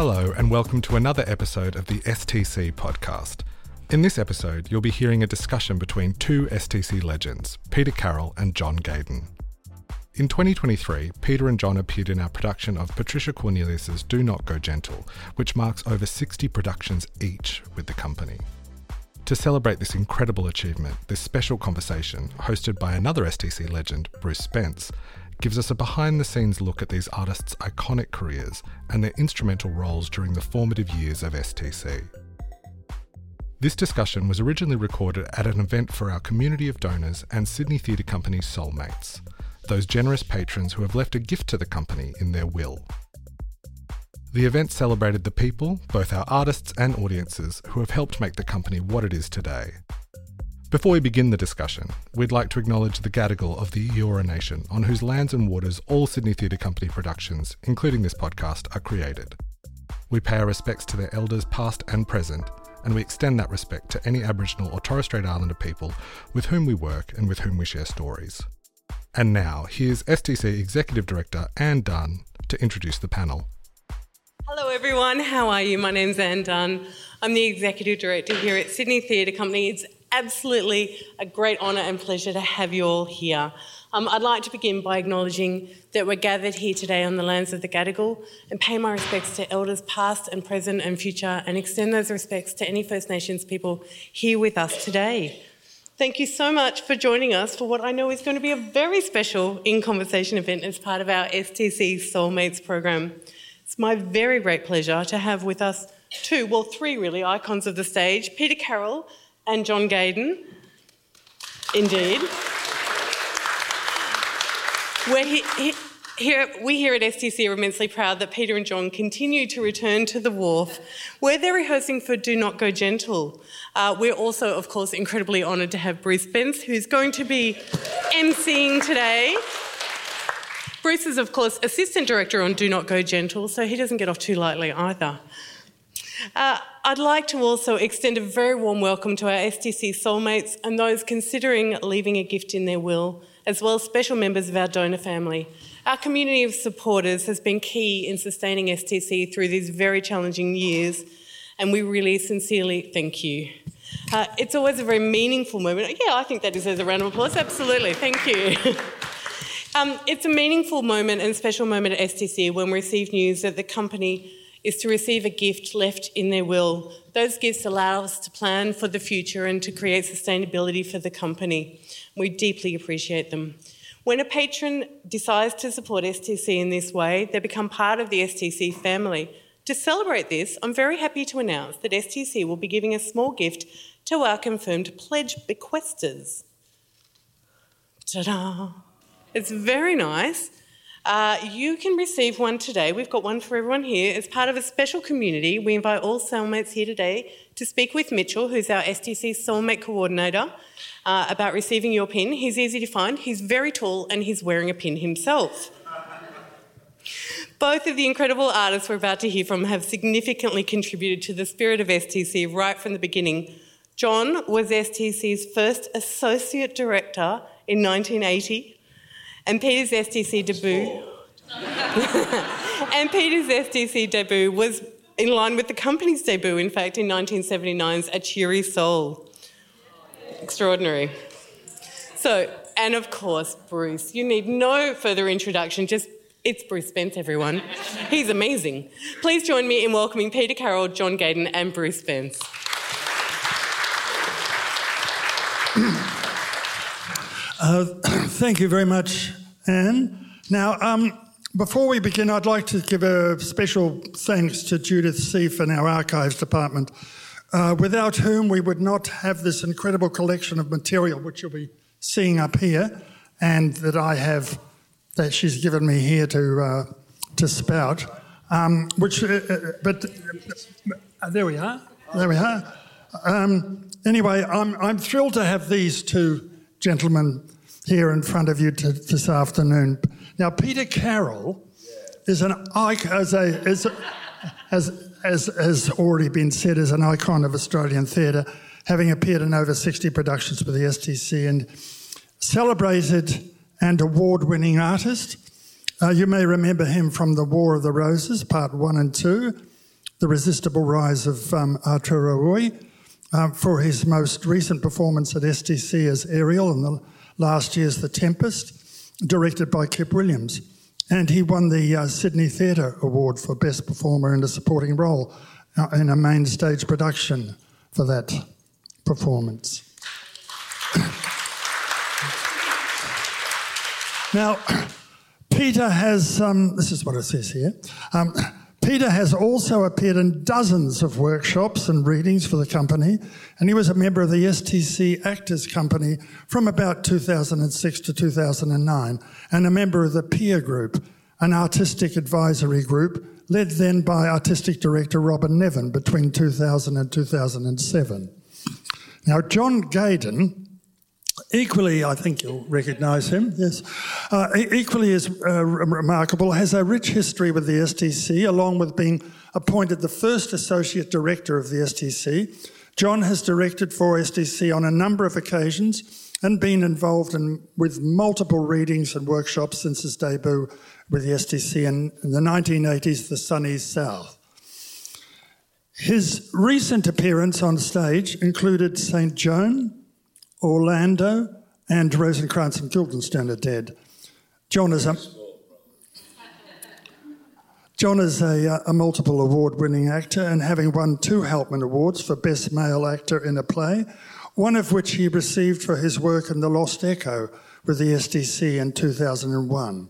Hello, and welcome to another episode of the STC podcast. In this episode, you'll be hearing a discussion between two STC legends, Peter Carroll and John Gaden. In 2023, Peter and John appeared in our production of Patricia Cornelius's Do Not Go Gentle, which marks over 60 productions each with the company. To celebrate this incredible achievement, this special conversation, hosted by another STC legend, Bruce Spence, gives us a behind the scenes look at these artists' iconic careers and their instrumental roles during the formative years of STC. This discussion was originally recorded at an event for our community of donors and Sydney Theatre Company's soulmates, those generous patrons who have left a gift to the company in their will. The event celebrated the people, both our artists and audiences, who have helped make the company what it is today. Before we begin the discussion, we'd like to acknowledge the Gadigal of the Eora Nation, on whose lands and waters all Sydney Theatre Company productions, including this podcast, are created. We pay our respects to their elders past and present, and we extend that respect to any Aboriginal or Torres Strait Islander people with whom we work and with whom we share stories. And now, here's STC Executive Director Anne Dunn to introduce the panel. Hello, everyone. How are you? My name's Anne Dunn. I'm the Executive Director here at Sydney Theatre Company. It's absolutely a great honour and pleasure to have you all here. Um, I'd like to begin by acknowledging that we're gathered here today on the lands of the Gadigal and pay my respects to elders past and present and future and extend those respects to any First Nations people here with us today. Thank you so much for joining us for what I know is going to be a very special in conversation event as part of our STC Soulmates program. It's my very great pleasure to have with us two, well, three really, icons of the stage Peter Carroll and John Gaden. Indeed. He, he, here, we here at STC are immensely proud that Peter and John continue to return to the wharf where they're rehearsing for Do Not Go Gentle. Uh, we're also, of course, incredibly honoured to have Bruce Spence, who's going to be emceeing today. Bruce is, of course, assistant director on Do Not Go Gentle, so he doesn't get off too lightly either. Uh, I'd like to also extend a very warm welcome to our STC soulmates and those considering leaving a gift in their will, as well as special members of our donor family. Our community of supporters has been key in sustaining STC through these very challenging years, and we really sincerely thank you. Uh, it's always a very meaningful moment. Yeah, I think that deserves a round of applause. Absolutely, thank you. um, it's a meaningful moment and special moment at STC when we receive news that the company is to receive a gift left in their will. Those gifts allow us to plan for the future and to create sustainability for the company. We deeply appreciate them. When a patron decides to support STC in this way, they become part of the STC family. To celebrate this, I'm very happy to announce that STC will be giving a small gift to our confirmed pledge bequesters. Ta da! It's very nice. Uh, you can receive one today. We've got one for everyone here. As part of a special community, we invite all soulmates here today to speak with Mitchell, who's our STC soulmate coordinator, uh, about receiving your pin. He's easy to find, he's very tall, and he's wearing a pin himself. Both of the incredible artists we're about to hear from have significantly contributed to the spirit of STC right from the beginning. John was STC's first associate director in 1980 and Peter's STC debut. and Peter's STC debut was in line with the company's debut, in fact, in 1979's A Cheery Soul. Extraordinary. So, and of course, Bruce. You need no further introduction, just it's Bruce Spence, everyone. He's amazing. Please join me in welcoming Peter Carroll, John Gaden, and Bruce Spence. Uh, thank you very much, Anne. Now, um, before we begin, I'd like to give a special thanks to Judith Seif and our archives department, uh, without whom we would not have this incredible collection of material, which you'll be seeing up here, and that I have, that she's given me here to uh, to spout. Um, which, uh, uh but there we are. There we are. Um, anyway, I'm I'm thrilled to have these two gentlemen here in front of you to, this afternoon. Now, Peter Carroll is an icon, as, a, as, as, as has already been said, is an icon of Australian theatre, having appeared in over 60 productions with the STC and celebrated and award winning artist. Uh, you may remember him from The War of the Roses, part one and two, The Resistible Rise of um, Arturo Ui, um, for his most recent performance at STC as Ariel and the last year's The Tempest, directed by Kip Williams. And he won the uh, Sydney Theatre Award for Best Performer in a Supporting Role uh, in a main stage production for that performance. now, Peter has, um, this is what it says here. Um, Peter has also appeared in dozens of workshops and readings for the company, and he was a member of the STC Actors Company from about 2006 to 2009, and a member of the Peer Group, an artistic advisory group led then by artistic director Robyn Nevin between 2000 and 2007. Now, John Gaden, equally, I think you'll recognise him, yes, uh, equally as uh, remarkable, has a rich history with the STC, along with being appointed the first associate director of the STC. John has directed for STC on a number of occasions and been involved in, with multiple readings and workshops since his debut with the STC in, in the 1980s, the Sunny South. His recent appearance on stage included St. Joan, Orlando, and Rosencrantz and Guildenstern are dead. John is a, John is a, uh, a multiple award winning actor and having won two Helpmann Awards for Best Male Actor in a Play, one of which he received for his work in The Lost Echo with the STC in 2001.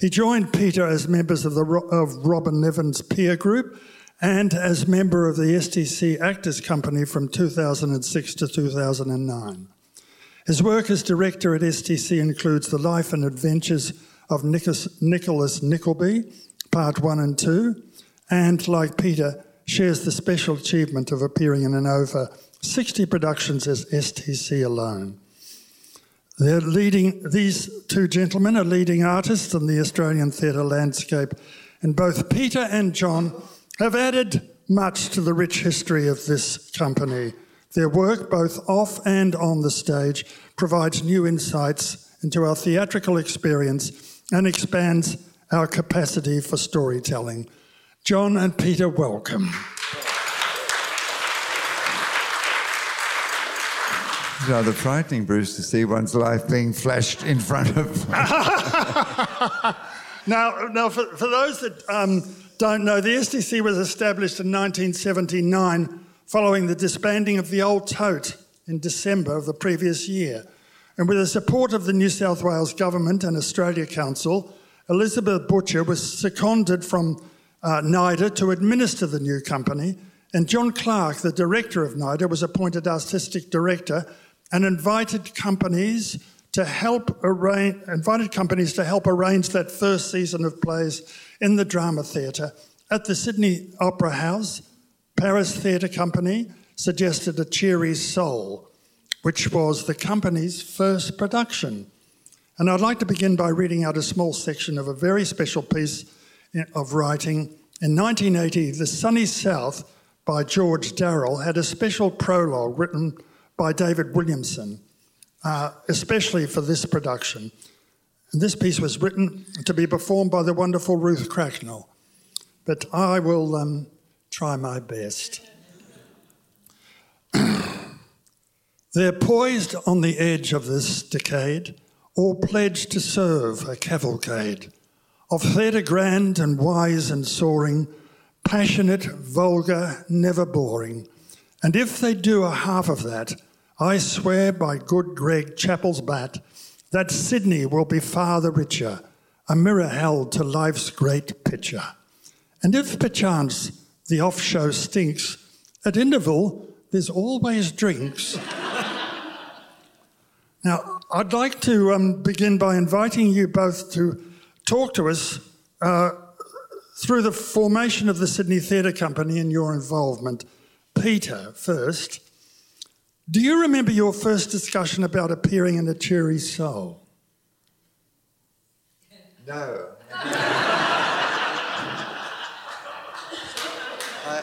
He joined Peter as members of, the, of Robyn Nevin's peer group and as member of the STC Actors Company from 2006 to 2009. His work as director at STC includes the life and adventures of Nicholas Nickleby, part one and two, and like Peter, shares the special achievement of appearing in an over 60 productions as STC alone. They're leading, these two gentlemen are leading artists in the Australian theatre landscape, and both Peter and John have added much to the rich history of this company. Their work, both off and on the stage, provides new insights into our theatrical experience and expands our capacity for storytelling. John and Peter, welcome. It's rather frightening, Bruce, to see one's life being flashed in front of. now, now for, for those that um, don't know, the STC was established in 1979 following the disbanding of the Old Tote in December of the previous year. And with the support of the New South Wales Government and Australia Council, Elizabeth Butcher was seconded from uh, NIDA to administer the new company, and John Clark, the director of NIDA, was appointed artistic director and invited companies to help arrange, invited companies to help arrange that first season of plays in the drama theatre. At the Sydney Opera House, Paris Theatre Company suggested A Cheery Soul, which was the company's first production. And I'd like to begin by reading out a small section of a very special piece of writing. In 1980, The Sunny South by George Darrell had a special prologue written by David Williamson, uh, especially for this production. And this piece was written to be performed by the wonderful Ruth Cracknell, but I will um, try my best. They're poised on the edge of this decade, all pledged to serve a cavalcade of theatre grand and wise and soaring, passionate, vulgar, never boring and if they do a half of that, I swear by good Greg Chappell's bat that Sydney will be far the richer, a mirror held to life's great picture. And if perchance the off show stinks, at interval there's always drinks. now, I'd like to um, begin by inviting you both to talk to us uh, through the formation of the Sydney Theatre Company and your involvement. Peter first. Do you remember your first discussion about appearing in a cheery soul? No. I,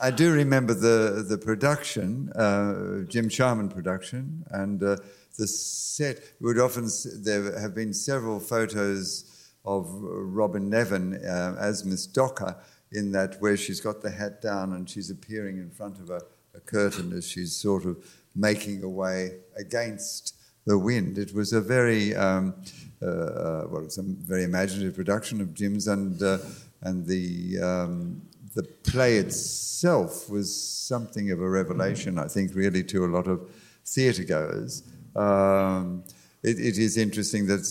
I, do remember the, the production, uh, Jim Sharman production, and uh, the set. Would often there have been several photos of Robyn Nevin uh, as Miss Docker, in that where she's got the hat down and she's appearing in front of a, a curtain as she's sort of making a way against the wind. It was a very um, uh, uh, well, it's a very imaginative production of Jim's, and uh, and the um, the play itself was something of a revelation, I think, really to a lot of theatre goers. Um, it, it is interesting that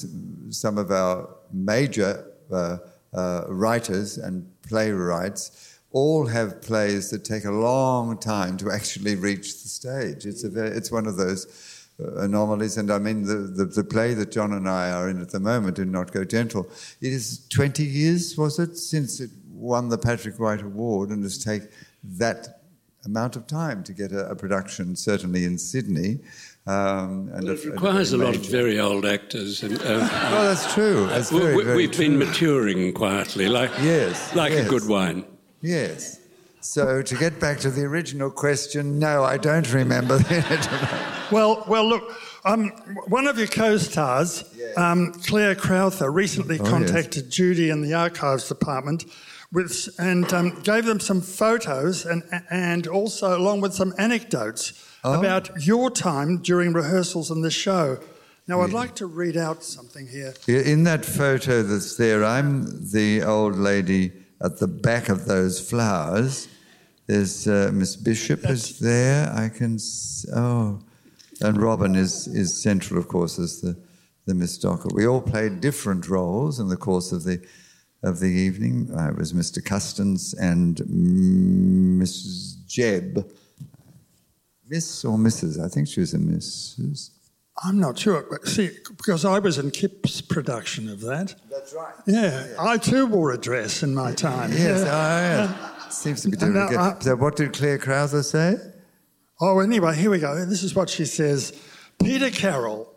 some of our major uh, uh, writers and playwrights all have plays that take a long time to actually reach the stage. It's, a very, it's one of those uh, anomalies. And I mean, the, the, the, play that John and I are in at the moment, In Not Go Gentle, it is 20 years, was it, since it won the Patrick White Award and has taken that amount of time to get a, a production, certainly in Sydney. Um, and well, it requires a, a, lot of very old actors. And, uh, well, that's true. That's very, we, very have been maturing quietly, like yes, like yes. a good wine. Yes. So to get back to the original question, no, I don't remember the Well, well, look, um, one of your co-stars, yes. um, Claire Crowther, recently oh, contacted yes. Judy in the archives department with, and um, gave them some photos and, and also along with some anecdotes oh. about your time during rehearsals in the show. Now, I'd like to read out something here. In that photo that's there, I'm the old lady at the back of those flowers. There's uh, Miss Bishop that's... is there. I can. oh, and Robyn is is central, of course, as the the Miss Docker. We all played different roles in the course of the of the evening. I was Mr. Custance and Mrs. Jebb. Miss or Mrs. I think she was a Mrs. I'm not sure, but see, because I was in Kip's production of that. That's right. Yeah, yes. I too wore a dress in my time. Yes, yeah. oh, Seems to be doing good. I, so, what did Claire Crowther say? Oh, anyway, here we go. This is what she says Peter Carroll,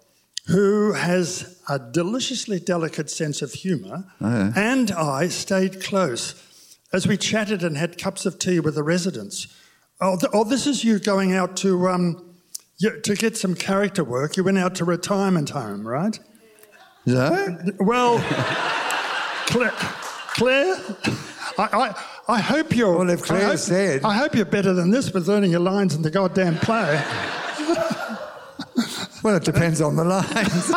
who has a deliciously delicate sense of humour, oh, yeah. and I stayed close as we chatted and had cups of tea with the residents. Oh, th- oh this is you going out to. Um, you, to get some character work, you went out to retirement home, right? Yeah. Well, Claire, Claire I, I, I, hope you're. Well, if Claire I hope, said. I hope you're better than this with learning your lines in the goddamn play. well, it depends on the lines.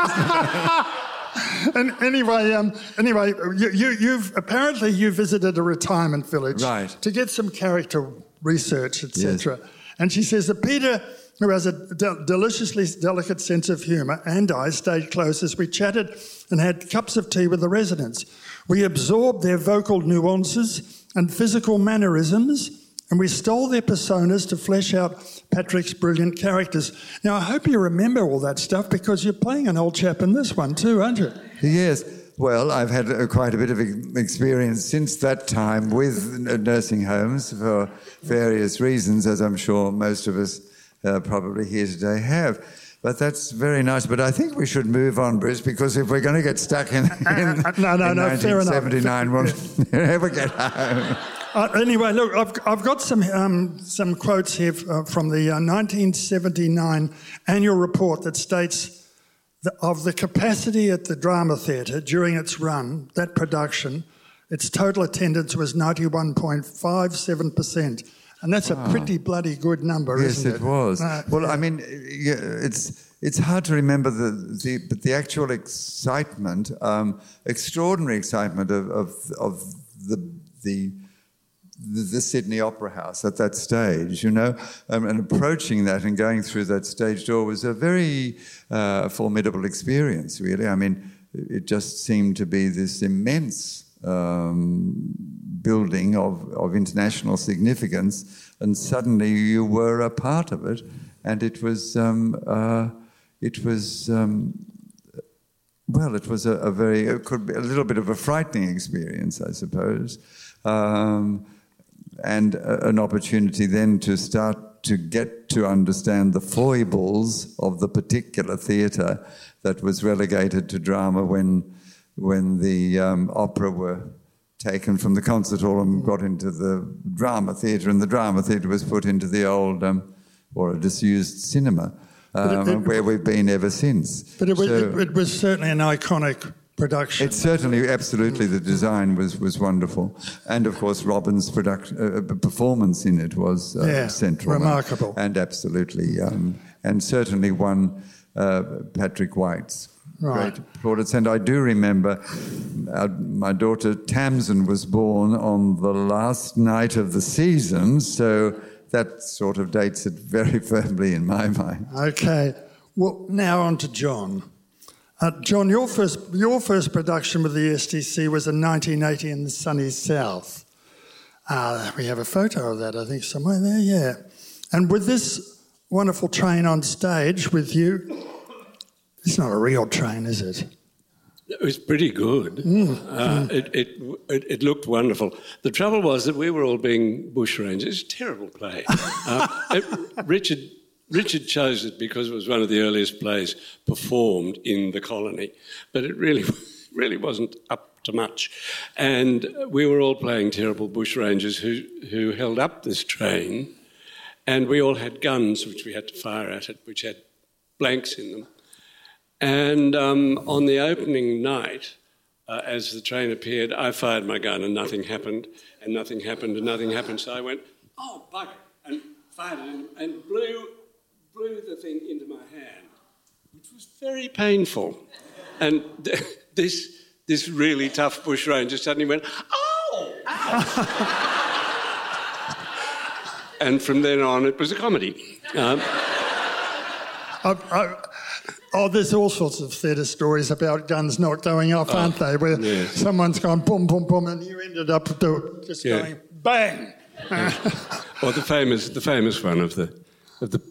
and anyway, um, anyway, you, you, have apparently you visited a retirement village right. to get some character research, etc. Yes. And she says that Peter who has a de- deliciously delicate sense of humour, and I stayed close as we chatted and had cups of tea with the residents. We absorbed their vocal nuances and physical mannerisms, and we stole their personas to flesh out Patrick's brilliant characters. Now, I hope you remember all that stuff because you're playing an old chap in this one too, aren't you? Yes. Well, I've had uh, quite a bit of experience since that time with nursing homes for various reasons, as I'm sure most of us uh, probably here today have. But that's very nice. But I think we should move on, Bruce, because if we're going to get stuck in, in, no, no, in no, 1979, we'll never get home. Uh, anyway, look, I've, I've got some um, some quotes here uh, from the uh, 1979 annual report that states that of the capacity at the Drama Theatre during its run, that production, its total attendance was 91.57 percent. And that's a pretty bloody good number, yes, isn't it? Yes, it was. Uh, well, I mean, it's it's hard to remember the, the but the actual excitement, um, extraordinary excitement of, of, of the, the the, Sydney Opera House at that stage, you know, um, and approaching that and going through that stage door was a very uh, formidable experience, really. I mean, it just seemed to be this immense um, building of, of international significance, and suddenly you were a part of it, and it was um, uh, it was um, well, it was a, a, very it could be a little bit of a frightening experience, I suppose, um, and a, an opportunity then to start to get to understand the foibles of the particular theatre that was relegated to drama when when the um, opera were taken from the concert hall and got into the drama theatre, and the drama theatre was put into the old um, or a disused cinema, um, it, it, where we've been ever since. But it was, so, it, it was, certainly an iconic production. It's certainly, absolutely, the design was, was wonderful. And of course, Robyn's production, uh, uh performance in it was uh, yeah, central. Remarkable. And, and absolutely, um, and certainly one uh, Patrick White's right. great plaudits. And I do remember uh, my daughter Tamsin was born on the last night of the season, so that sort of dates it very firmly in my mind. Okay. Well, now on to John. Uh, John, your first, your first production with the STC was in 1980 in the sunny south. Uh, we have a photo of that, I think, somewhere there, yeah. And with this wonderful train on stage with you, it's not a real train, is it? It was pretty good. Mm. Uh, it, it, it, it, looked wonderful. The trouble was that we were all being bushrangers. It's a terrible play. uh, it, Richard Richard chose it because it was one of the earliest plays performed in the colony, but it really, really wasn't up to much. And we were all playing terrible bushrangers who, who held up this train, and we all had guns which we had to fire at it, which had blanks in them. And um, on the opening night, uh, as the train appeared, I fired my gun and nothing happened, and nothing happened, and nothing happened. So I went, oh, bugger, and fired it and blew blew the thing into my hand, which was very painful. And this, this really tough bushranger suddenly went, oh, and from then on, it was a comedy. Um, I, I, oh, there's all sorts of theatre stories about guns not going off, oh, aren't they? Where yes. someone's gone boom, boom, boom, and you ended up just yeah. going bang. Yeah. or the famous, the famous one of the, of the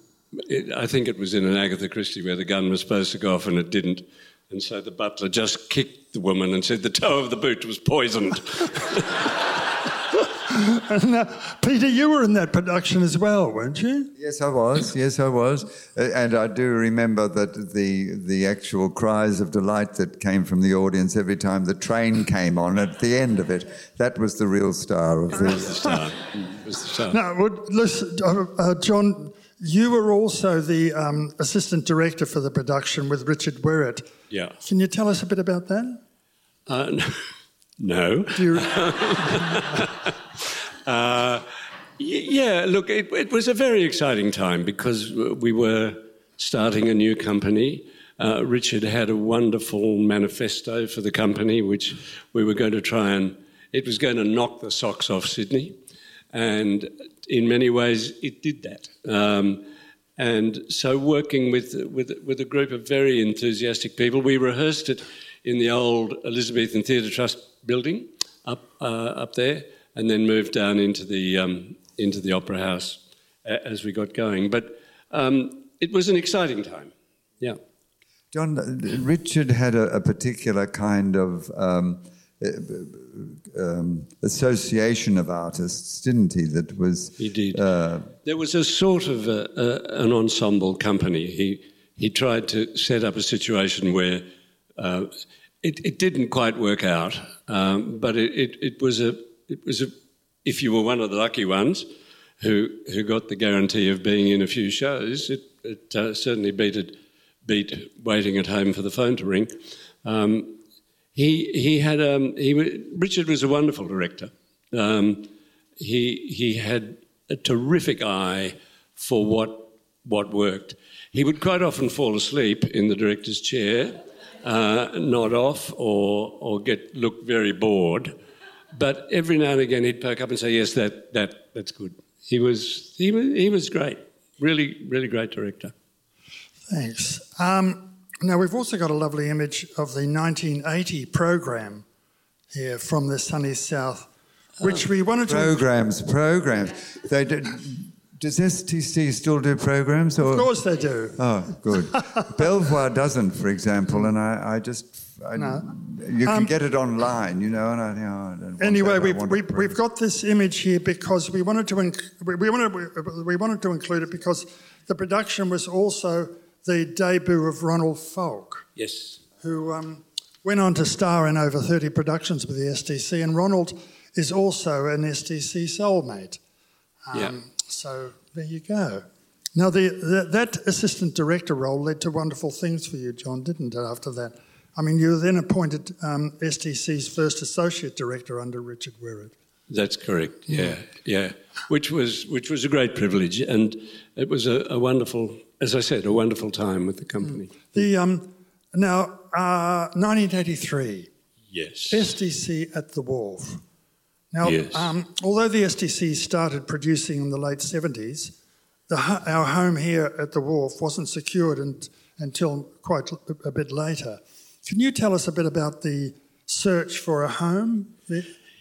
it, I think it was in an Agatha Christie where the gun was supposed to go off and it didn't. And so the butler just kicked the woman and said the toe of the boot was poisoned. and, uh, Peter, you were in that production as well, weren't you? Yes, I was. Yes, I was. Uh, and I do remember that the the actual cries of delight that came from the audience every time the train came on at the end of it. That was the real star of the, the star. was the star. Now, listen, uh, uh, John you were also the um, assistant director for the production with Richard Wherrett. Yeah. Can you tell us a bit about that? Uh, no. You... uh, yeah, look, it, it, was a very exciting time because we were starting a new company. Uh, Richard had a wonderful manifesto for the company, which we were going to try and, it was going to knock the socks off Sydney. And in many ways, it did that. Um, and so, working with, with, with a group of very enthusiastic people, we rehearsed it in the old Elizabethan Theatre Trust building up, uh, up there, and then moved down into the, um, into the Opera House as we got going. But um, it was an exciting time, yeah. John, Richard had a, a particular kind of um, um, association of artists, didn't he? That was he did. Uh, there was a sort of a, a, an ensemble company. He he tried to set up a situation where uh, it, it, didn't quite work out, um, but it, it, it, was a it was a if you were one of the lucky ones who who got the guarantee of being in a few shows, it, it uh, certainly beat beat waiting at home for the phone to ring. Um, he he had um, he Richard was a wonderful director. Um, he he had a terrific eye for what what worked. He would quite often fall asleep in the director's chair, uh, nod off, or or get look very bored. But every now and again he'd perk up and say, "Yes, that that that's good." He was he was he was great. Really really great director. Thanks. Um, now, we've also got a lovely image of the 1980 program here from the sunny south, which oh, we wanted to. Programs, programs. They did. Does STC still do programs? Or? Of course they do. Oh, good. Belvoir doesn't, for example, and I, I just. I, no. You can um, get it online, you know, and I, you know, I anyway, we've, we've, we've, got this image here because we wanted to inc- we, wanted we wanted to include it because the production was also the debut of Ronald Falk. Yes. Who um, went on to star in over 30 productions with the STC, and Ronald is also an STC soulmate. Um, yeah. So there you go. Now, the, the, that assistant director role led to wonderful things for you, John, didn't it, after that? I mean, you were then appointed um, STC's first associate director under Richard Wherrett. That's correct. Yeah, yeah. Which was which was a great privilege, and it was a, a wonderful, as I said, a wonderful time with the company. The um, now uh, 1983. Yes. STC at the Wharf. Now, Yes. um, although the STC started producing in the late 70s, the, our home here at the Wharf wasn't secured and, until quite a bit later. Can you tell us a bit about the search for a home?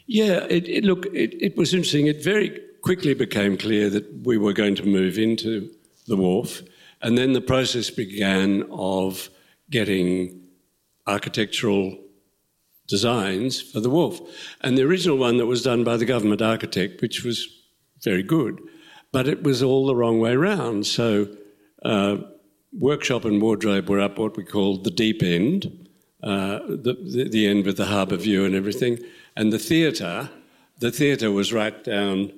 Yeah, it, it, look, it, it was interesting. It very quickly became clear that we were going to move into the wharf, and then the process began of getting architectural designs for the wharf. And the original one that was done by the government architect, which was very good, but it was all the wrong way round. So, uh, workshop and wardrobe were up what we called the deep end, uh, the, the, end with the harbour view and everything. And the theatre, the theatre was right down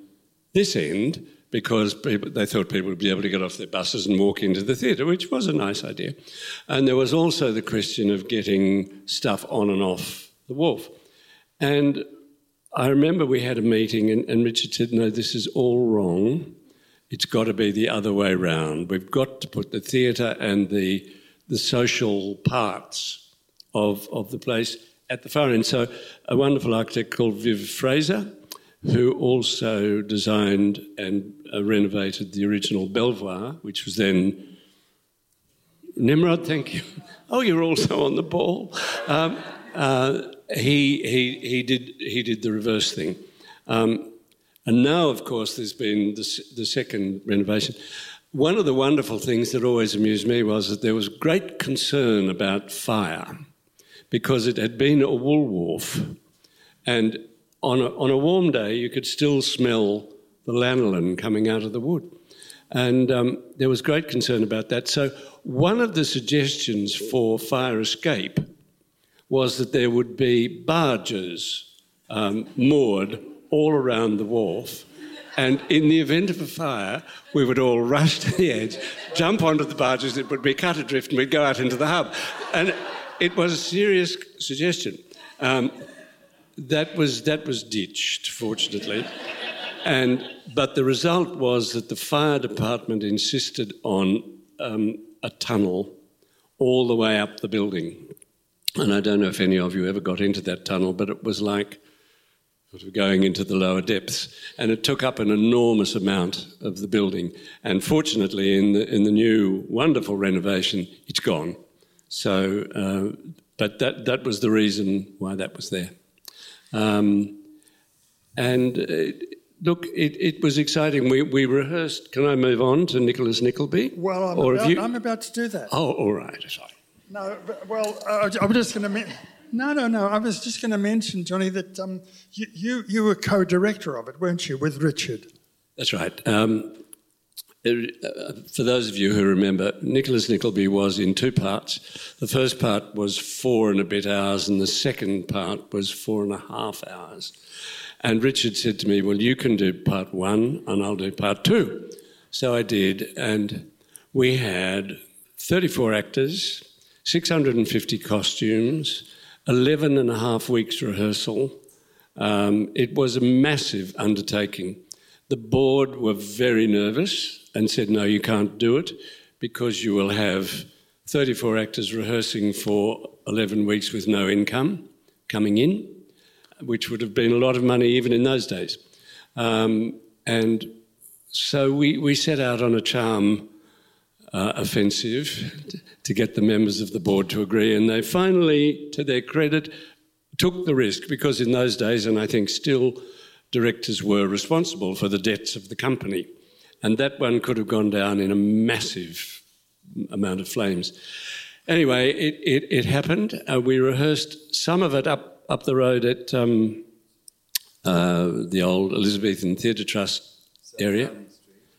this end because people, they thought people would be able to get off their buses and walk into the theatre, which was a nice idea. And there was also the question of getting stuff on and off the wharf. And I remember we had a meeting, and, and Richard said, No, this is all wrong. It's got to be the other way round. We've got to put the theatre and the, the social parts of, of the place at the far end. So, a wonderful architect called Viv Fraser, who also designed and uh, renovated the original Belvoir, which was then Nimrod, thank you. Oh, you're also on the ball. Um, uh, he, he, he, did, he did the reverse thing. Um, and now, of course, there's been the, the second renovation. One of the wonderful things that always amused me was that there was great concern about fire because it had been a wool wharf. And on a, on a warm day, you could still smell the lanolin coming out of the wood. And um, there was great concern about that. So, one of the suggestions for fire escape was that there would be barges um, moored all around the wharf. And in the event of a fire, we would all rush to the edge, jump onto the barges, it would be cut adrift, and we'd go out into the hub. And it was a serious suggestion. Um, that was that was ditched, fortunately. And but the result was that the fire department insisted on um, a tunnel all the way up the building. And I don't know if any of you ever got into that tunnel, but it was like sort of going into the lower depths, and it took up an enormous amount of the building. And fortunately, in the in the new wonderful renovation, it's gone. So, uh, but that that was the reason why that was there. Um, and uh, look, it, it was exciting. We, we rehearsed. Can I move on to Nicholas Nickleby? Well, I'm, Or about, you- I'm about to do that. Oh, all right. Sorry. No, but, well, uh, I'm just going to. No, no, no. I was just going to mention, Johnny, that um, you, you you were co-director of it, weren't you, with Richard? That's right. Um, for those of you who remember, Nicholas Nickleby was in two parts. The first part was four and a bit hours, and the second part was four and a half hours. And Richard said to me, Well, you can do part one, and I'll do part two. So I did, and we had 34 actors, 650 costumes, 11 and a half weeks rehearsal. Um, it was a massive undertaking. The board were very nervous and said, no, you can't do it because you will have 34 actors rehearsing for 11 weeks with no income coming in, which would have been a lot of money even in those days. Um, and so we, we set out on a charm uh, offensive to get the members of the board to agree, and they finally, to their credit, took the risk because in those days, and I think still, directors were responsible for the debts of the company. And that one could have gone down in a massive amount of flames. Anyway, it, it, it happened. Uh, we rehearsed some of it up, up the road at um, uh, the old Elizabethan Theatre Trust area.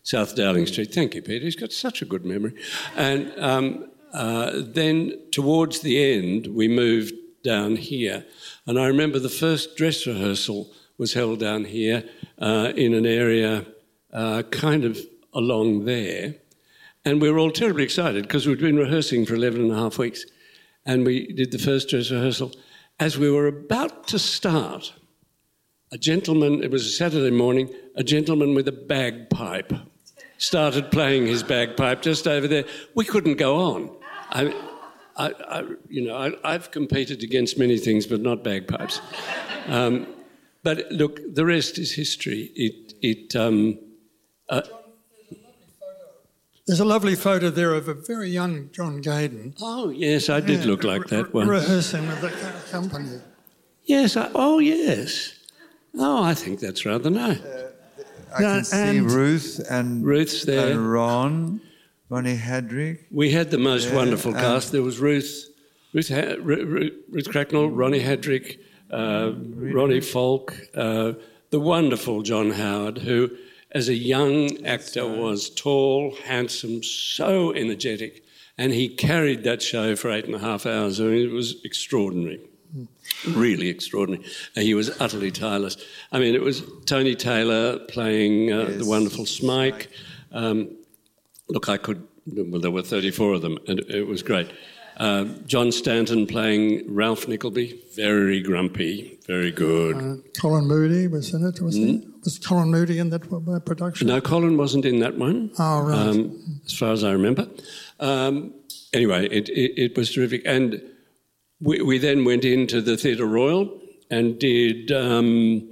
South Dowling Street. Thank you, Peter. He's got such a good memory. And um, uh, then towards the end, we moved down here. And I remember the first dress rehearsal was held down here uh, in an area uh, kind of along there. And we were all terribly excited because we'd been rehearsing for 11 and a half weeks. and we did the first dress rehearsal. As we were about to start, a gentleman, it was a Saturday morning, a gentleman with a bagpipe started playing his bagpipe just over there. We couldn't go on. I, I, I you know, I, have competed against many things, but not bagpipes. Um, but look, the rest is history. It, it, um, uh, there's a lovely photo there of a very young John Gaden. Oh, yes, I did yeah, look like that one. Rehearsing with the company. Yes, I, oh, yes. Oh, I think that's rather nice. Uh, I can see Ruth and, Ruth's there. and Ron, Ronnie Haddrick. We had the most there, wonderful cast. There was Ruth, Ruth, ha- Ruth, Ruth Cracknell, Ronnie Haddrick, uh, Ronnie Falk, uh, the wonderful John Howard, who as a young actor was tall, handsome, so energetic, and he carried that show for eight and a half hours. I mean, it was extraordinary. Really extraordinary. Uh, he was utterly tireless. I mean, it was Tony Taylor playing uh, yes. the wonderful Smike. Um, look, I could, well, there were 34 of them, and it was great. Uh, John Stanton playing Ralph Nickleby, very grumpy, very good. Uh, Colin Moody was in it, was mm. he? Was Colin Moody in that uh, production? No, Colin wasn't in that one. Oh, right. Um, as far as I remember. Um, anyway, it, it, it, was terrific. And we, we, then went into the Theatre Royal and did, um,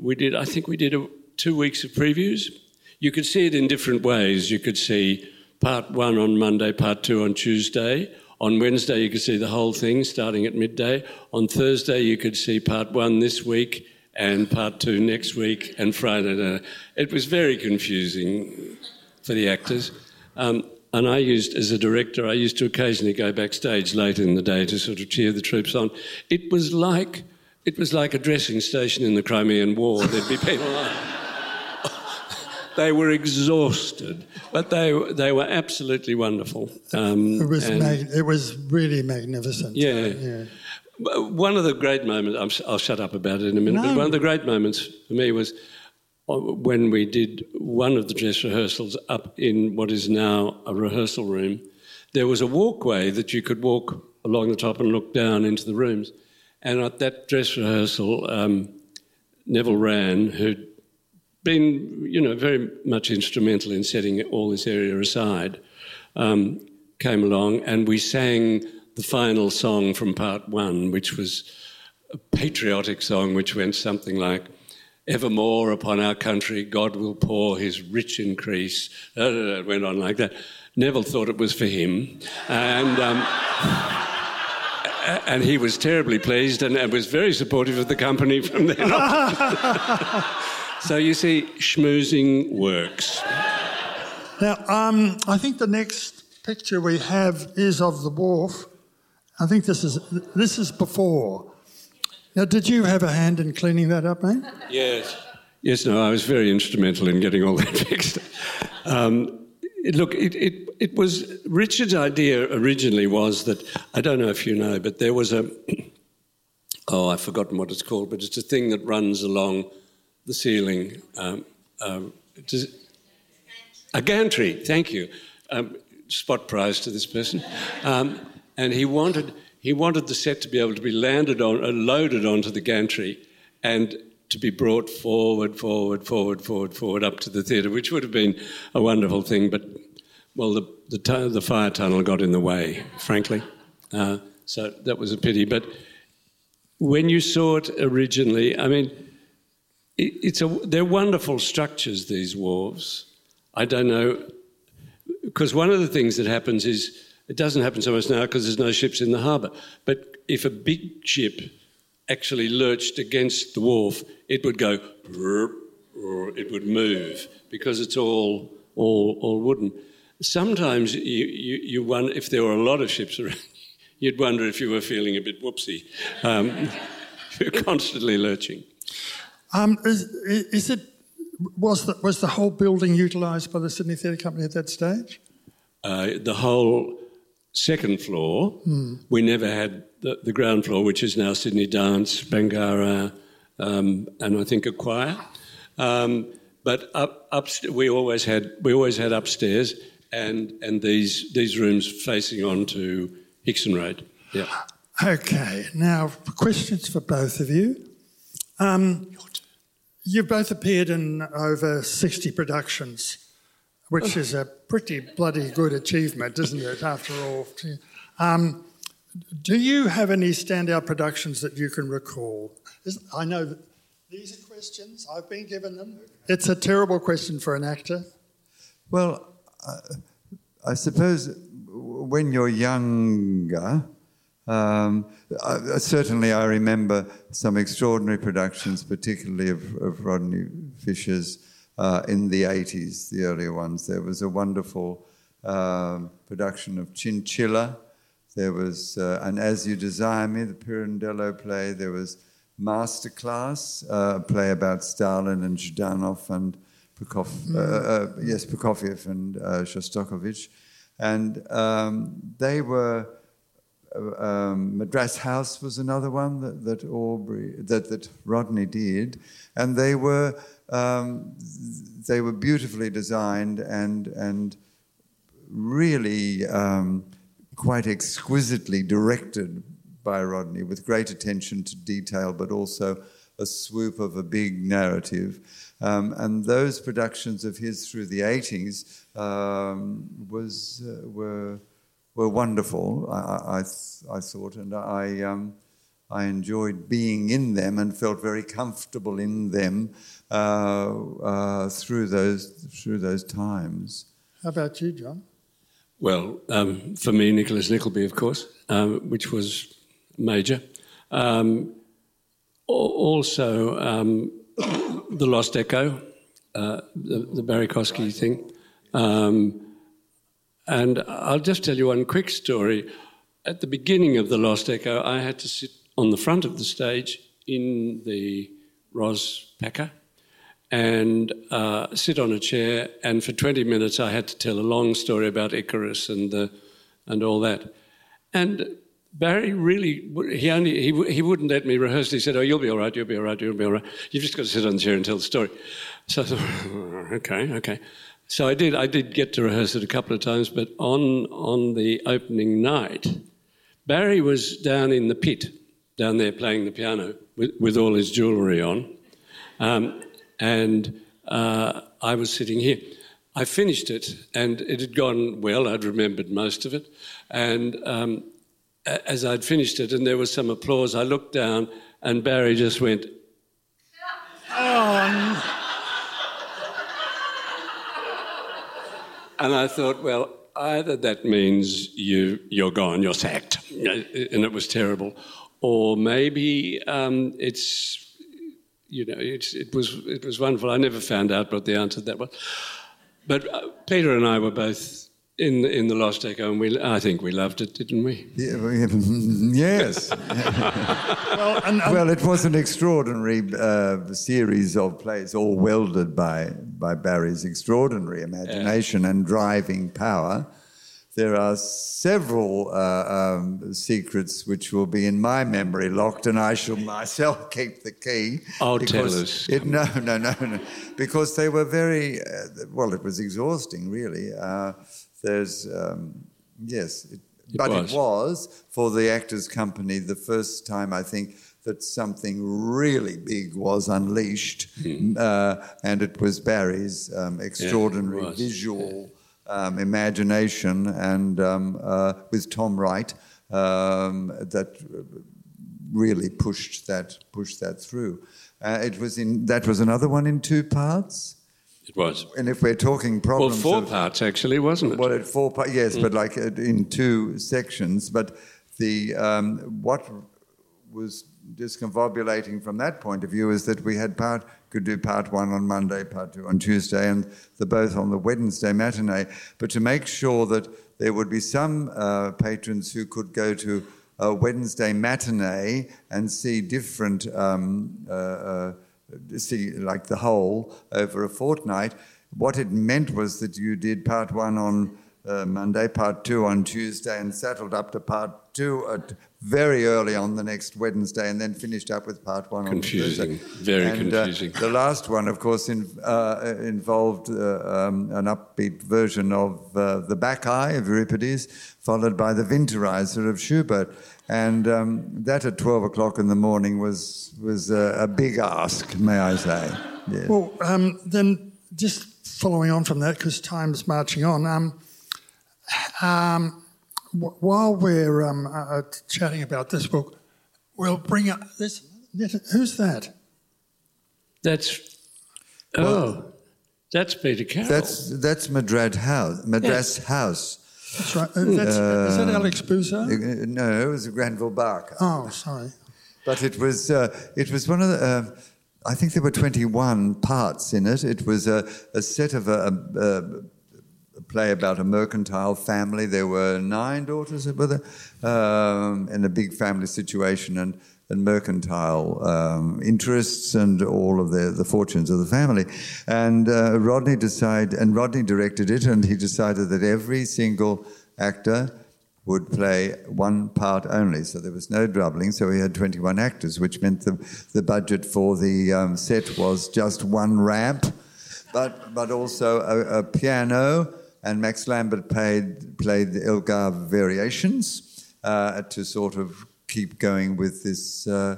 we did, I think we did a, two weeks of previews. You could see it in different ways. You could see part one on Monday, part two on Tuesday on Wednesday, you could see the whole thing starting at midday. On Thursday, you could see part one this week and part two next week, and Friday. It was very confusing for the actors. Um, and I used, as a director, I used to occasionally go backstage late in the day to sort of cheer the troops on. It was like, it was like a dressing station in the Crimean War. There'd be people they were exhausted, but they they were absolutely wonderful. Um, it was mag- it was really magnificent. Yeah. yeah. One of the great moments, I'll shut up about it in a minute, no. but one of the great moments for me was uh, when we did one of the dress rehearsals up in what is now a rehearsal room. There was a walkway that you could walk along the top and look down into the rooms. And at that dress rehearsal, um, Neville Wran, who'd been, you know, very much instrumental in setting all this area aside, um, came along and we sang the final song from part one, which was a patriotic song which went something like, Evermore upon our country, God will pour his rich increase. It went on like that. Neville thought it was for him. And. Um, and he was terribly pleased and, and was very supportive of the company from then on. So you see, schmoozing works. Now, um, I think the next picture we have is of the wharf. I think this is this is before. Now, did you have a hand in cleaning that up, mate? Yes. Yes, no, I was very instrumental in getting all that fixed. Um, look, it, it, it was Richard's idea originally was that I don't know if you know, but there was a oh, I've forgotten what it's called, but it's a thing that runs along the ceiling. Um, um, a gantry, thank you. Um, spot prize to this person. Um, and he wanted, he wanted the set to be able to be landed on, uh, loaded onto the gantry and to be brought forward, forward, forward, forward, forward up to the theatre, which would have been a wonderful thing. But, well, the, the, the fire tunnel got in the way, frankly. Uh, so that was a pity. But when you saw it originally, I mean, it's a, they're wonderful structures, these wharves. I don't know, because one of the things that happens is it doesn't happen so much now because there's no ships in the harbour. But if a big ship actually lurched against the wharf, it would go, or it would move because it's all, all, all wooden. Sometimes you, you, you wonder if there were a lot of ships around, you'd wonder if you were feeling a bit whoopsie. Um, you're constantly lurching. Um, is, is, it was the, was the whole building utilised by the Sydney Theatre Company at that stage? Uh, the whole second floor. Hmm. We never had the, the, ground floor, which is now Sydney Dance, Bangarra, um, and I think a choir. Um, but up, up, we always had we always had upstairs and and these these rooms facing onto Hickson Road. Yeah. Okay, now questions for both of you. Um, you've both appeared in over 60 productions, which is a pretty bloody good achievement, isn't it, after all? Um, do you have any standout productions that you can recall? I know these are questions, I've been given them. It's a terrible question for an actor. Well, uh, I suppose when you're younger, um, I, certainly I remember some extraordinary productions, particularly of, of Rodney Fisher's uh, in the 80s, the earlier ones. There was a wonderful um, production of Chinchilla. There was uh, an As You Desire Me, the Pirandello play. There was Masterclass, uh, a play about Stalin and Zhdanov and Prokop, mm. uh, yes, Prokofiev and uh, Shostakovich. And um, they were um, Madras House was another one that, that Aubrey that, that Rodney did, and they were um, they were beautifully designed and and really um, quite exquisitely directed by Rodney with great attention to detail, but also a swoop of a big narrative. Um, and those productions of his through the 80s um, was, uh, were were wonderful. I, I, I thought, and I, um, I enjoyed being in them and felt very comfortable in them uh, uh, through those through those times. How about you, John? Well, um, for me, Nicholas Nickleby, of course, um, which was major. Um, also, um, the Lost Echo, uh, the, the Barrie Kosky thing. Um, and I'll just tell you one quick story. At the beginning of The Lost Echo, I had to sit on the front of the stage in the Ros Packer and uh, sit on a chair. And for 20 minutes, I had to tell a long story about Icarus and, the, and all that. And Barrie really, he only, he, he wouldn't let me rehearse. He said, oh, you'll be all right, you'll be all right, you'll be all right. You've just got to sit on the chair and tell the story. So I thought, okay, okay. So I did. I did get to rehearse it a couple of times, but on on the opening night, Barrie was down in the pit, down there playing the piano with, with all his jewellery on, um, and uh, I was sitting here. I finished it, and it had gone well. I'd remembered most of it, and um, as I'd finished it, and there was some applause, I looked down, and Barrie just went. Oh. And I thought, well, either that means you, you're gone, you're sacked, and it was terrible, or maybe um, it's, you know, it, was, it was wonderful. I never found out what the answer to that was. But uh, Peter and I were both in in the Lost Echo, and we I think we loved it, didn't we? Yeah, yes. well, and, and well, it was an extraordinary uh, series of plays, all welded by by Barrie's extraordinary imagination yeah. and driving power. There are several uh, um, secrets which will be in my memory locked, and I shall myself keep the key. Oh, tell us. It, no, no, no, no, because they were very uh, well. It was exhausting, really. There's, um, yes, it, it but was. it was for the Actors Company the first time I think that something really big was unleashed, mm. uh, and it was Barrie's um, extraordinary yeah, visual yeah. um, imagination, and um, uh, with Tom Wright, um, that really pushed that pushed that through. Uh, it was in that was another one in two parts. It was. And if we're talking problems. Well, four of, parts actually, wasn't it? Well, at four parts, yes, mm. but like in two sections. But the um, what was discombobulating from that point of view is that we had part could do part one on Monday, part two on Tuesday, and the both on the Wednesday matinee. But to make sure that there would be some uh, patrons who could go to a Wednesday matinee and see different. Um, uh, uh, see like the whole over a fortnight. What it meant was that you did part one on uh, Monday, part two on Tuesday, and settled up to part two at very early on the next Wednesday, and then finished up with part one Confusing. on Thursday. Very And, uh, confusing. the last one, of course, in, uh, involved uh, um, an upbeat version of uh, the Bacchae of Euripides, followed by the Winterreise of Schubert. And um, that at 12 o'clock in the morning was, was a, a big ask, may I say. Yeah. Well, um, then just following on from that, because time's marching on. Um, um, w- while we're um, uh, chatting about this book, we'll bring up this. this who's that? That's oh, that's Peter Carroll. That's, that's Madras House. Madras House. That's right. Uh, that's, is that Alex Bouza? Uh, No, it was a Granville Barker. Oh, sorry. But it was uh, it was one of the. Uh, I think there were twenty one parts in it. It was a, a set of a, a, a play about a mercantile family. There were nine daughters were there, um, in a big family situation and. And mercantile um, interests and all of the, the fortunes of the family, and uh, Rodney decided, and Rodney directed it, and he decided that every single actor would play one part only. So there was no doubling. So we had 21 actors, which meant the, the budget for the um, set was just one ramp, but, but also a, a piano. And Max Lambert played, played the Elgar variations uh, to sort of keep going with this. Uh,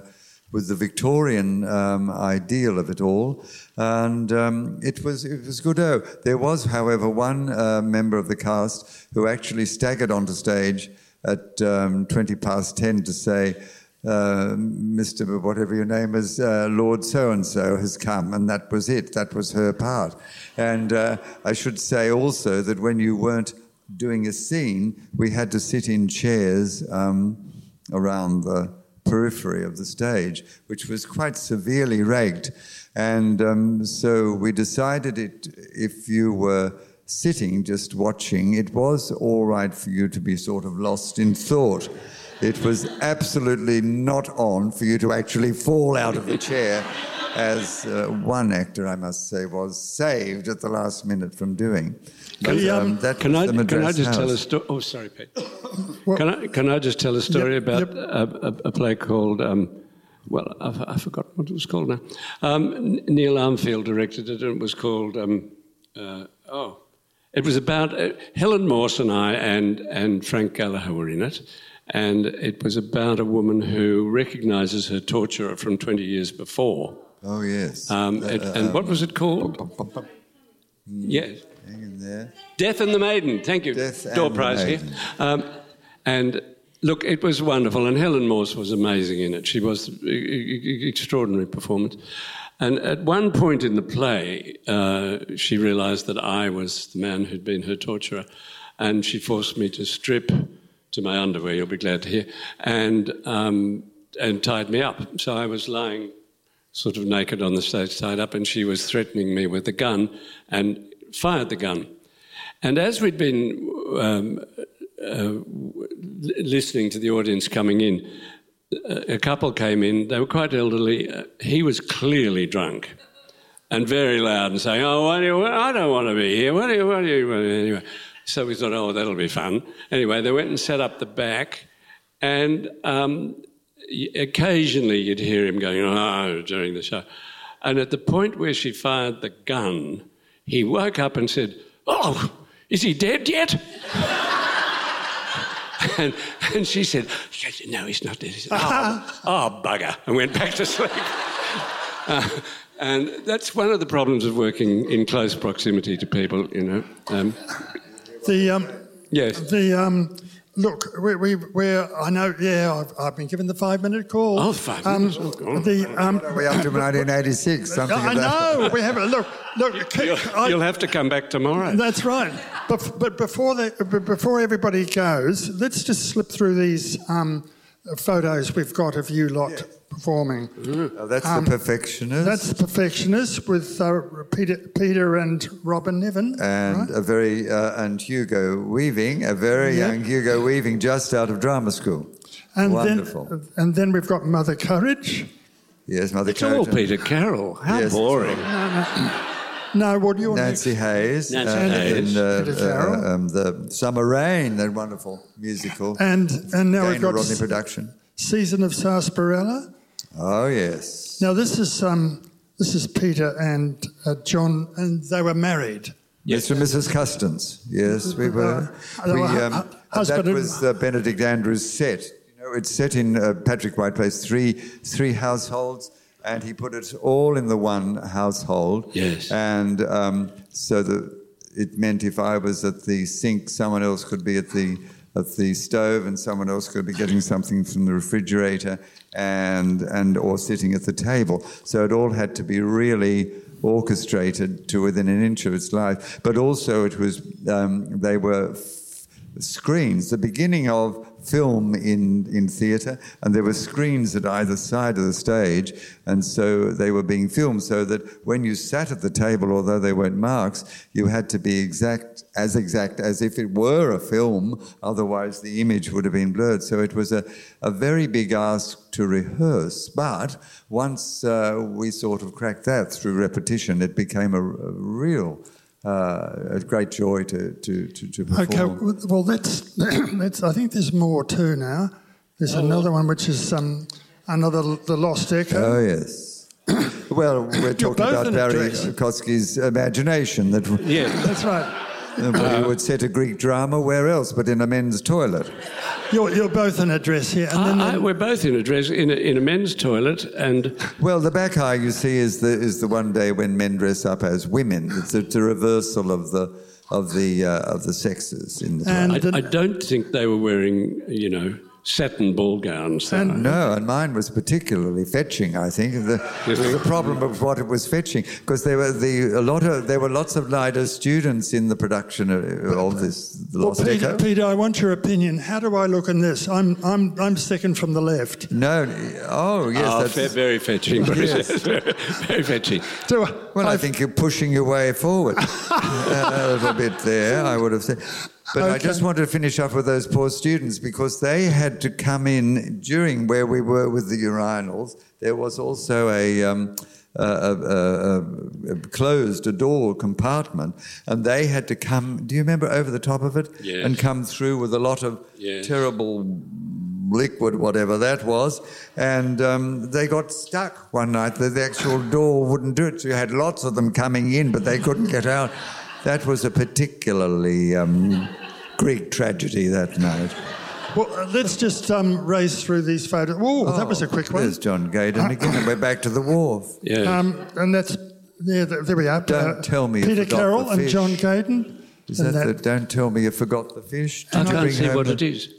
with the Victorian um, ideal of it all, and um, it was it was good. Oh, there was, however, one uh, member of the cast who actually staggered onto stage at um, twenty past ten to say, uh, "Mr. Whatever your name is, uh, Lord So and So has come," and that was it. That was her part. And uh, I should say also that when you weren't doing a scene, we had to sit in chairs um, around the periphery of the stage, which was quite severely raked. And um, so we decided it, if you were sitting just watching, it was all right for you to be sort of lost in thought. It was absolutely not on for you to actually fall out of the chair, as uh, one actor, I must say, was saved at the last minute from doing. But, Can- um, that Can I, can I Madras just tell a story? Oh, sorry, Pete. can, I, can I just tell a story Yep, about yep. A, a, a play called, um, well, I've, I forgot what it was called now. Um, Neil Armfield directed it, and it was called, um, uh, oh, it was about uh, Helen Morse and I and, and Frank Gallagher were in it. And it was about a woman who recognises her torturer from 20 years before. Oh, yes. Um, it- and what was it called? Yes. Hang in there. Death and the Maiden. Thank you. Death and Door prize here. Um, and look, it was wonderful, and Helen Morse was amazing in it. She was extraordinary performance. And at one point in the play, uh, she realised that I was the man who'd been her torturer, and she forced me to strip to my underwear. You'll be glad to hear, and um, and tied me up. So I was lying sort of naked on the stage, tied up, and she was threatening me with a gun and fired the gun. And as we'd been um, uh, listening to the audience coming in, a a couple came in. They were quite elderly. Uh, he was clearly drunk and very loud and saying, "Oh, you, I don't want to be here. What do you? What do you?" Anyway, so we thought, "Oh, that'll be fun." Anyway, they went and set up the back, and um, occasionally you'd hear him going, "Oh," during the show. And at the point where she fired the gun, he woke up and said, "Oh, is he dead yet?" And, and she said, No, he's not dead. He said, oh, oh, bugger. And went back to sleep. Uh, and that's one of the problems of working in close proximity to people, you know. Um, The um, yes. the um, look, we we we're I know. Yeah, I've, I've been given the five minute call. Oh, five Um, minutes, oh, the um, We're up to 1986, something I of that. know we have a look. Look, You'll, I- you'll have to come back tomorrow. That's right. But, but before the, before everybody goes, let's just slip through these um, photos we've got of you lot performing. Oh, that's the perfectionist. That's the perfectionist with uh, Peter, Peter and Robyn Nevin. and right? a very uh, and Hugo Weaving, a very Yep. young Hugo Weaving, just out of drama school. and Wonderful. Then, and then we've got Mother Courage. yes, Mother Courage. It's all Peter Carroll. How Yes, boring. No, what do you want Nancye Hayes. Nancye uh, Hayes. In uh, uh, um, the Summer Rain, that wonderful musical. And and now we've got Rodney production. season of Sarsaparilla. Oh, yes. Now this is um this is Peter and uh, John, and they were married. Yes, Mr. and Mrs. Custance. Yes, we were. Uh, we, uh, um, uh, that was uh, Benedict Andrews' set. You know, it's set in uh, Patrick White Place, three, three households, and he put it all in the one household. Yes. And um, so the, it meant if I was at the sink, someone else could be at the at the stove, and someone else could be getting something from the refrigerator, and and or sitting at the table. So it all had to be really orchestrated to within an inch of its life. But also, it was um, they were f- screens, the beginning of film in, in theatre, and there were screens at either side of the stage, and so they were being filmed so that when you sat at the table, although they weren't marks, you had to be exact, as exact as if it were a film, otherwise the image would have been blurred. So it was a, a very big ask to rehearse, but once uh, we sort of cracked that through repetition, it became a, a real uh, a great joy to, to, to, to perform. Okay, well that's that's. I think there's more too now. There's another one which is um another the Lost Echo. Oh, yes. well, we're talking about in Barrie dress. Kosky's imagination that Yeah. That's right. nobody would set a Greek drama where else but in a men's toilet. You're you're both in a dress here, and then I, I, we're both in a dress in a, in a men's toilet, and Well, the back eye you see is the is the one day when men dress up as women. It's a, it's a reversal of the of the uh, of the sexes in the And- toilet. I, I don't think they were wearing, you know, satin ball gowns. though. And- No, and mine was particularly fetching. I think the, the problem of what it was fetching because there were the a lot of there were lots of NIDA students in the production of, of this the well, Peter, Echo. Peter, I want your opinion. How do I look in this? I'm I'm I'm second from the left. No, oh yes, Oh, that's very fetching. Very, very fetching. Do I? Well, I I've- think you're pushing your way forward a little bit there, I would have said. But I just wanted to finish up with those poor students because they had to come in during where we were with the urinals. There was also a. Um, a, a, a, a closed a door compartment, and they had to come. Do you remember over the top of it? Yes. And come through with a lot of Yes. terrible liquid, whatever that was, and um, they got stuck one night. The, the actual door wouldn't do it, so you had lots of them coming in, but they couldn't get out. That was a particularly um, Greek tragedy that night. Well, uh, let's just um, race through these photos. Oh, that was a quick one. There's John Gaden again, we're back to the wharf. Yeah. Um, and that's there. There we are. Don't tell me you Peter Carroll and. John Gaden. Is And that, the, don't tell me you forgot the fish? I Did you can't bring see what the- it is.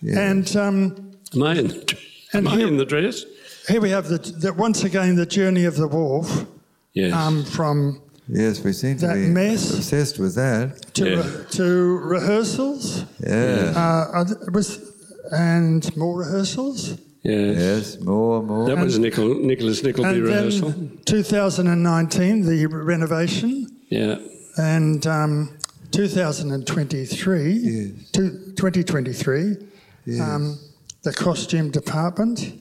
Yeah. And um, Am I in the, And am I here- in the dress? here we have the, the once again the journey of the wharf Yes. um, from yes, we seem to be mess. obsessed with that. to, Yeah. to rehearsals. Yeah. Uh, are was and more rehearsals. yes. Yes, more, more. That was Nicol, Nicholas Nickleby And rehearsal. then 2019, the renovation, Yeah. and um, 2023, Yes. two, 2023, um, the costume department.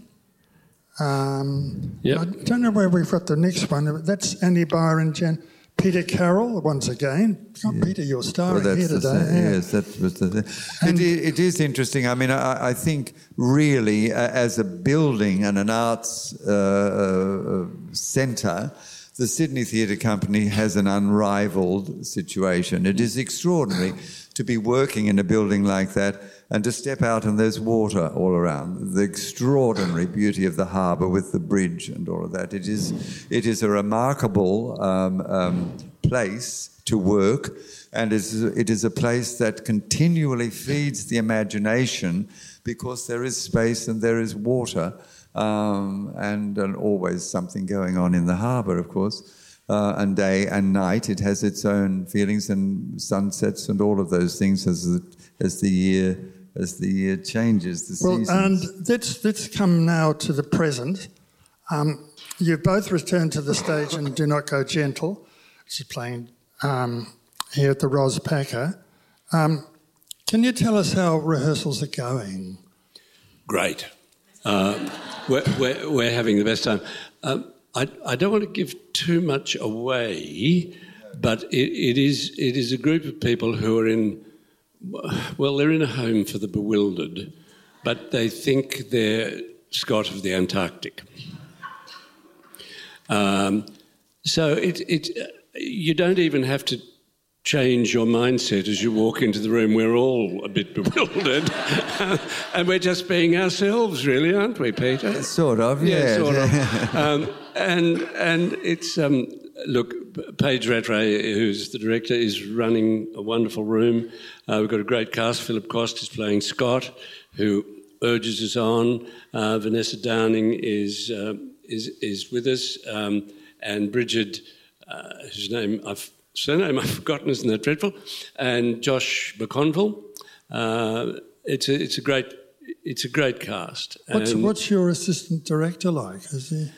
Um, Yep. I don't know where we've got the next one. That's Annie Byron, Jen, Peter Carroll once again. Oh, Peter, you're starring Well, here today. yeah. Yes, that was the thing. It, it is interesting. I mean, I, I think really, uh, as a building and an arts uh, uh, centre, the Sydney Theatre Company has an unrivaled situation. It is extraordinary to be working in a building like that and to step out and there's water all around. The extraordinary beauty of the harbour with the bridge and all of that. It is, it is a remarkable um, um, place to work, and it is a place that continually feeds the imagination because there is space and there is water, um, and, and always something going on in the harbour, of course. Uh, and day and night, it has its own feelings and sunsets and all of those things as the, as the year as the year changes. The season Well, seasons. and let's, let's come now to the present. Um, you've both returned to the stage and Do Not Go Gentle, which is playing um, here at the Ros Packer. Um, can you tell us how rehearsals are going? Great. Uh, we're, we're, we're having the best time. Um, I, I don't want to give too much away, but it, it is it is a group of people who are in well, they're in a home for the bewildered, but they think they're Scott of the Antarctic. Um, so it, it, you don't even have to change your mindset as you walk into the room. We're all a bit bewildered, and we're just being ourselves, really, aren't we, Peter? Sort of, yeah. yeah sort of. um, and and it's um, look, Paige Rattray, who's the director, is running a wonderful room. Uh, we've got a great cast. Philip Quast is playing Scott, who urges us on. Uh, Vanessa Downing is uh, is is with us, um, and Bridget, uh, whose name I've surname I've forgotten, isn't that dreadful? And Josh McConville. Uh, it's a it's a great it's a great cast. What's, what's your assistant director like? Is he?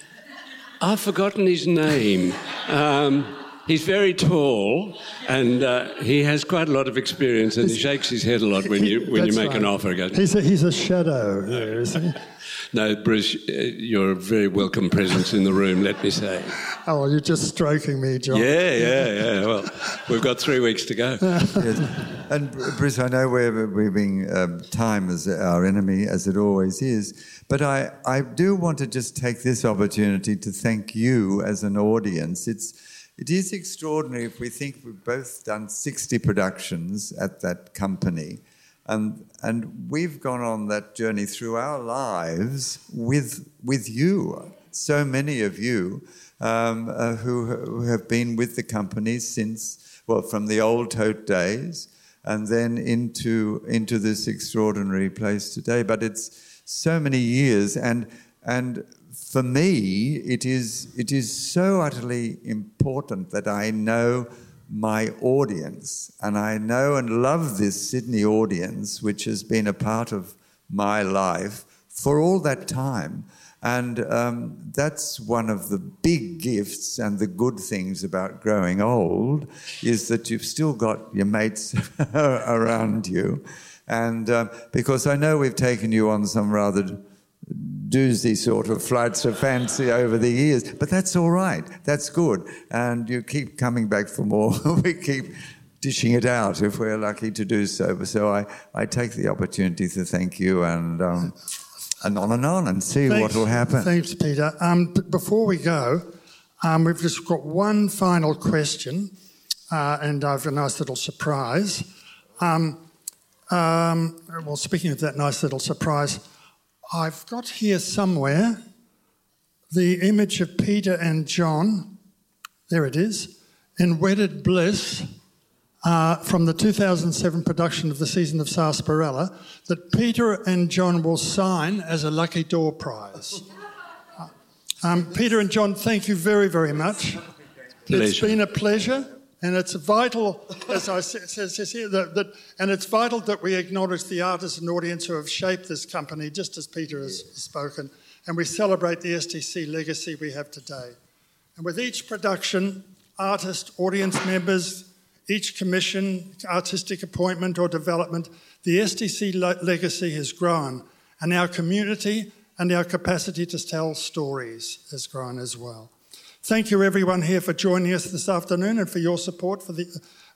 I've forgotten his name. Um, he's very tall and uh, he has quite a lot of experience and he shakes his head a lot when you when you make right. an offer. Goes, he's a, he's a shadow, isn't he? No, Bruce, uh, you're a very welcome presence in the room, let me say. Oh, you're just stroking me, John. Yeah, yeah, yeah. Well, we've got three weeks to go. yes. And Bruce, I know we're, we're being um, time as our enemy, as it always is, but I, I do want to just take this opportunity to thank you as an audience. It's it is extraordinary if we think we've both done 60 productions at that company and, and we've gone on that journey through our lives with, with you, so many of you um, uh, who, who have been with the company since, well, from the old tote days and then into, into this extraordinary place today. But it's so many years, and, and for me, it is, it is so utterly important that I know my audience. And I know and love this Sydney audience, which has been a part of my life for all that time. And um, that's one of the big gifts and the good things about growing old is that you've still got your mates around you. And uh, because I know we've taken you on some rather doozy sort of flights of fancy over the years, but that's all right. That's good. And you keep coming back for more. we keep dishing it out if we're lucky to do so. So I, I take the opportunity to thank you and, um, and on and on and see what will happen. Thanks, Peter. Um, before we go, um, we've just got one final question, uh, and I've a nice little surprise. Um, um, well, speaking of that nice little surprise, I've got here somewhere the image of Peter and John. There it is, in Wedded Bliss uh, from the 2007 production of the season of Sarsaparilla that Peter and John will sign as a lucky door prize. Uh, um, Peter and John, thank you very, very much. Pleasure. It's been a pleasure. And it's vital, as I says here, that, that, and it's vital that we acknowledge the artists and audience who have shaped this company, just as Peter has spoken, and we celebrate the STC legacy we have today. And with each production, artist, audience members, each commission, artistic appointment or development, the STC legacy has grown, and our community and our capacity to tell stories has grown as well. Thank you, everyone here, for joining us this afternoon and for your support for the,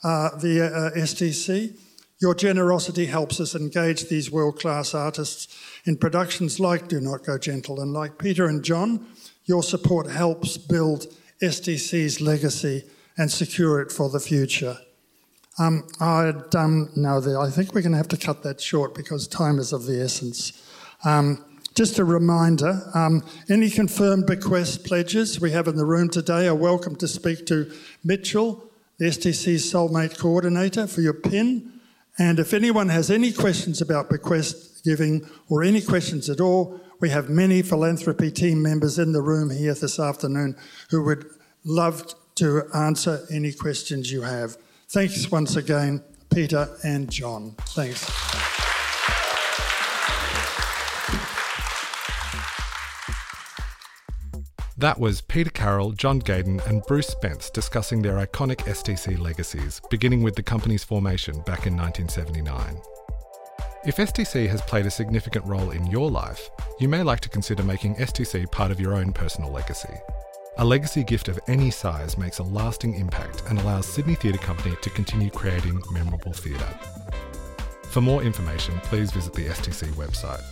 uh, the uh, STC. Your generosity helps us engage these world class artists in productions like Do Not Go Gentle. And like Peter and John, your support helps build STC's legacy and secure it for the future. Um, I'd, um, I think we're going to have to cut that short because time is of the essence. Um, just a reminder um, any confirmed bequest pledges we have in the room today are welcome to speak to Mitchell, the STC's soulmate coordinator, for your PIN. And if anyone has any questions about bequest giving or any questions at all, we have many philanthropy team members in the room here this afternoon who would love to answer any questions you have. Thanks once again, Peter and John. Thanks. That was Peter Carroll, John Gaden, and Bruce Spence discussing their iconic STC legacies, beginning with the company's formation back in 1979. If STC has played a significant role in your life, you may like to consider making STC part of your own personal legacy. A legacy gift of any size makes a lasting impact and allows Sydney Theatre Company to continue creating memorable theatre. For more information, please visit the STC website.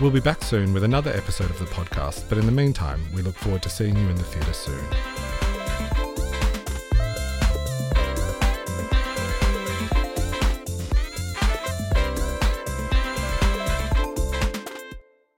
We'll be back soon with another episode of the podcast, but in the meantime, we look forward to seeing you in the theatre soon.